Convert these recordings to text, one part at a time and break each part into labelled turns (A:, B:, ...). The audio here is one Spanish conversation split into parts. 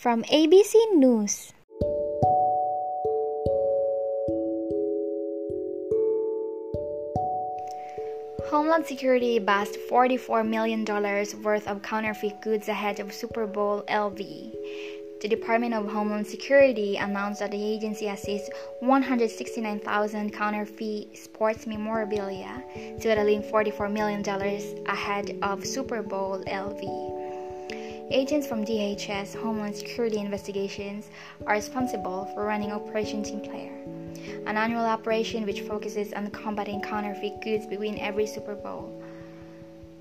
A: From ABC News. Homeland Security buzzed $44 million worth of counterfeit goods ahead of Super Bowl LV. The Department of Homeland Security announced that the agency has seized 169,000 counterfeit sports memorabilia, totaling $44 million ahead of Super Bowl LV. Agents from DHS Homeland Security Investigations are responsible for running Operation Team Player, an annual operation which focuses on combating counterfeit goods between every Super Bowl.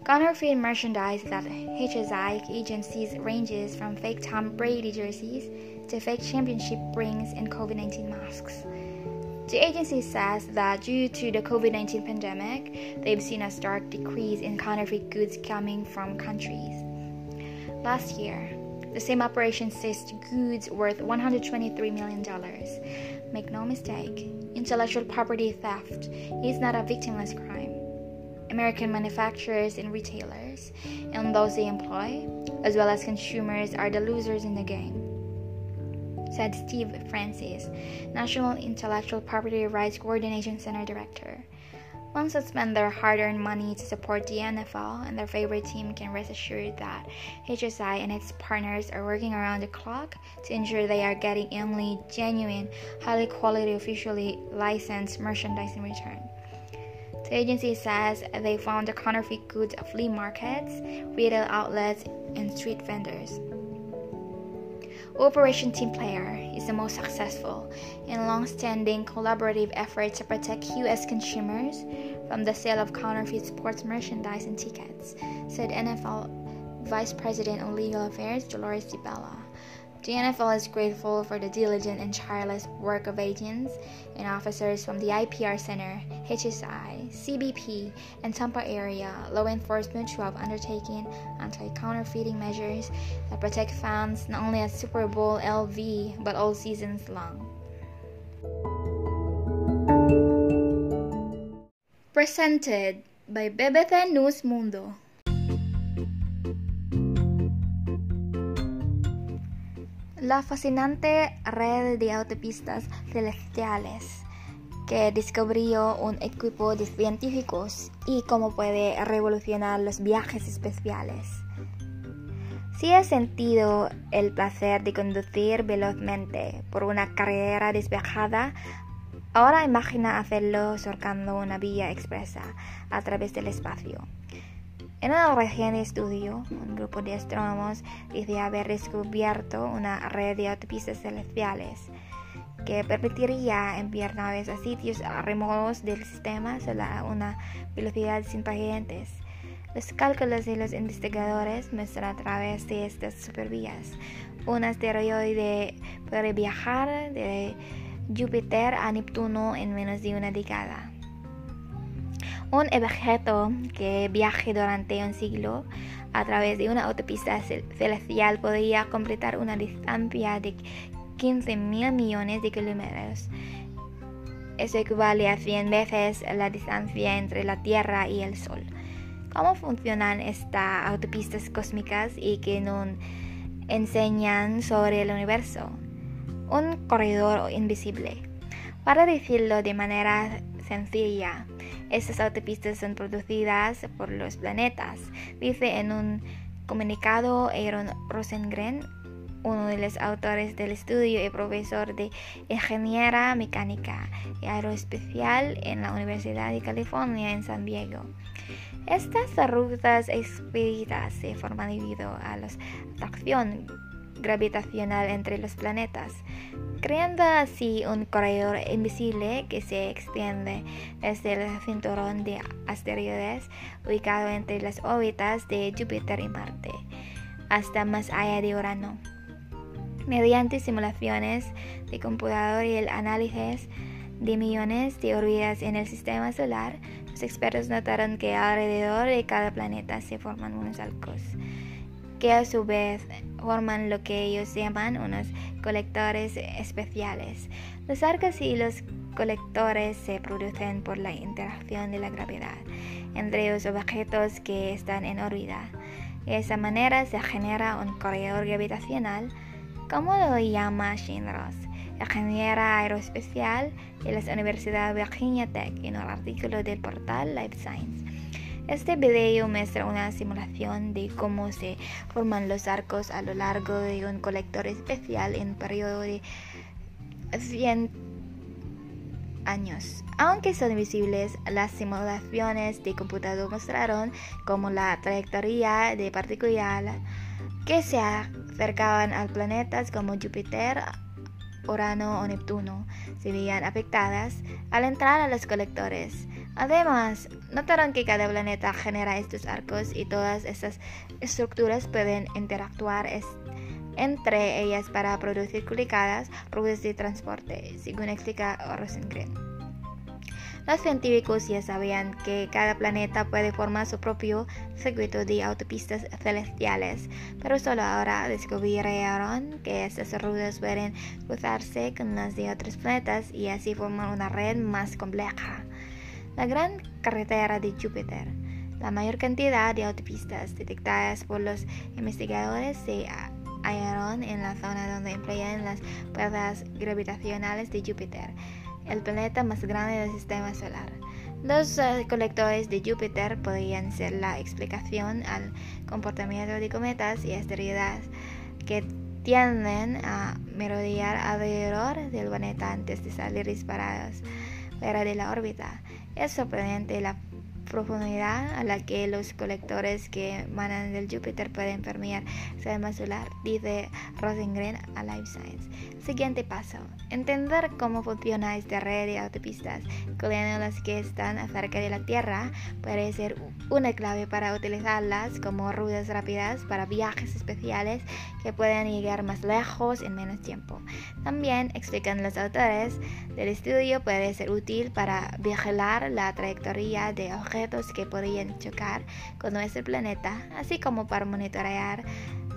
A: Counterfeit merchandise that HSI agencies ranges from fake Tom Brady jerseys to fake championship rings and COVID 19 masks. The agency says that due to the COVID 19 pandemic, they've seen a stark decrease in counterfeit goods coming from countries. Last year, the same operation seized goods worth $123 million. Make no mistake, intellectual property theft is not a victimless crime. American manufacturers and retailers, and those they employ, as well as consumers, are the losers in the game, said Steve Francis, National Intellectual Property Rights Coordination Center Director. Once they spend their hard earned money to support the NFL and their favorite team can rest assured that HSI and its partners are working around the clock to ensure they are getting only genuine, highly quality, officially licensed merchandise in return. The agency says they found the counterfeit goods at flea markets, retail outlets, and street vendors. Operation Team Player is the most successful and long-standing collaborative effort to protect U.S. consumers from the sale of counterfeit sports merchandise and tickets, said NFL Vice President of Legal Affairs Dolores DiBella. The NFL is grateful for the diligent and tireless work of agents and officers from the IPR Center, HSI, CBP, and Tampa area law enforcement who have undertaken anti-counterfeiting measures that protect fans not only at Super Bowl LV but all seasons long. Presented by BBC News Mundo. La fascinante red de autopistas celestiales que descubrió un equipo de científicos y cómo puede revolucionar los viajes especiales. Si has sentido el placer de conducir velozmente por una carretera despejada, ahora imagina hacerlo surcando una vía expresa a través del espacio. En una reciente estudio, un grupo de astrónomos dice haber descubierto una red de autopistas celestiales que permitiría enviar naves a sitios remotos del sistema a una velocidad sin precedentes. Los cálculos de los investigadores muestran a través de estas supervías un asteroide puede viajar de Júpiter a Neptuno en menos de una década. Un objeto que viaje durante un siglo a través de una autopista celestial podría completar una distancia de 15 mil millones de kilómetros. Eso equivale a 100 veces la distancia entre la Tierra y el Sol. ¿Cómo funcionan estas autopistas cósmicas y qué nos enseñan sobre el universo? Un corredor invisible. Para decirlo de manera sencilla, estas autopistas son producidas por los planetas, dice en un comunicado Aaron Rosengren, uno de los autores del estudio y profesor de Ingeniería Mecánica y Aeroespacial en la Universidad de California en San Diego. Estas rutas expedidas se forman debido a la atracción gravitacional entre los planetas, creando así un corredor invisible que se extiende desde el cinturón de asteroides ubicado entre las órbitas de Júpiter y Marte hasta más allá de Urano. Mediante simulaciones de computador y el análisis de millones de órbitas en el sistema solar, los expertos notaron que alrededor de cada planeta se forman unos arcos que a su vez forman lo que ellos llaman unos colectores especiales. Los arcos y los colectores se producen por la interacción de la gravedad entre los objetos que están en órbita. De esa manera se genera un corredor gravitacional como lo llama Shane Ross, ingeniera aeroespacial de la Universidad Virginia Tech, en un artículo del portal Life Science. Este video muestra una simulación de cómo se forman los arcos a lo largo de un colector especial en un periodo de 100 años. Aunque son visibles, las simulaciones de computador mostraron como la trayectoria de partículas que se acercaban a planetas como Júpiter, Urano o Neptuno se veían afectadas al entrar a los colectores. Además, notaron que cada planeta genera estos arcos y todas estas estructuras pueden interactuar entre ellas para producir complicadas rutas de transporte, según explica Rosengren. Los científicos ya sabían que cada planeta puede formar su propio circuito de autopistas celestiales, pero solo ahora descubrieron que estas rutas pueden cruzarse con las de otros planetas y así formar una red más compleja. La gran carretera de Júpiter. La mayor cantidad de autopistas detectadas por los investigadores se hallaron en la zona donde emplean las puertas gravitacionales de Júpiter el planeta más grande del sistema solar. Los eh, colectores de Júpiter podrían ser la explicación al comportamiento de cometas y asteroides que tienden a merodear alrededor del planeta antes de salir disparados fuera de la órbita. Es sorprendente la profundidad a la que los colectores que emanan del Júpiter pueden permear el sistema solar, dice Rosengren a Life Science. Siguiente paso. Entender cómo funciona esta red de autopistas, incluyendo las que están cerca de la Tierra, puede ser una clave para utilizarlas como rutas rápidas para viajes especiales que pueden llegar más lejos en menos tiempo. También, explican los autores del estudio, puede ser útil para vigilar la trayectoria de objetos que podrían chocar con nuestro planeta, así como para monitorear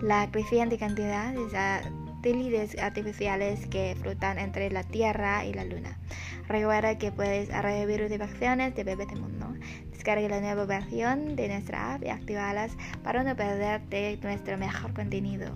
A: la creciente cantidad de satélites artificiales que flotan entre la Tierra y la Luna. Recuerda que puedes revivir notificaciones de BBC Mundo. Descarga la nueva versión de nuestra app y actívalas para no perderte nuestro mejor contenido.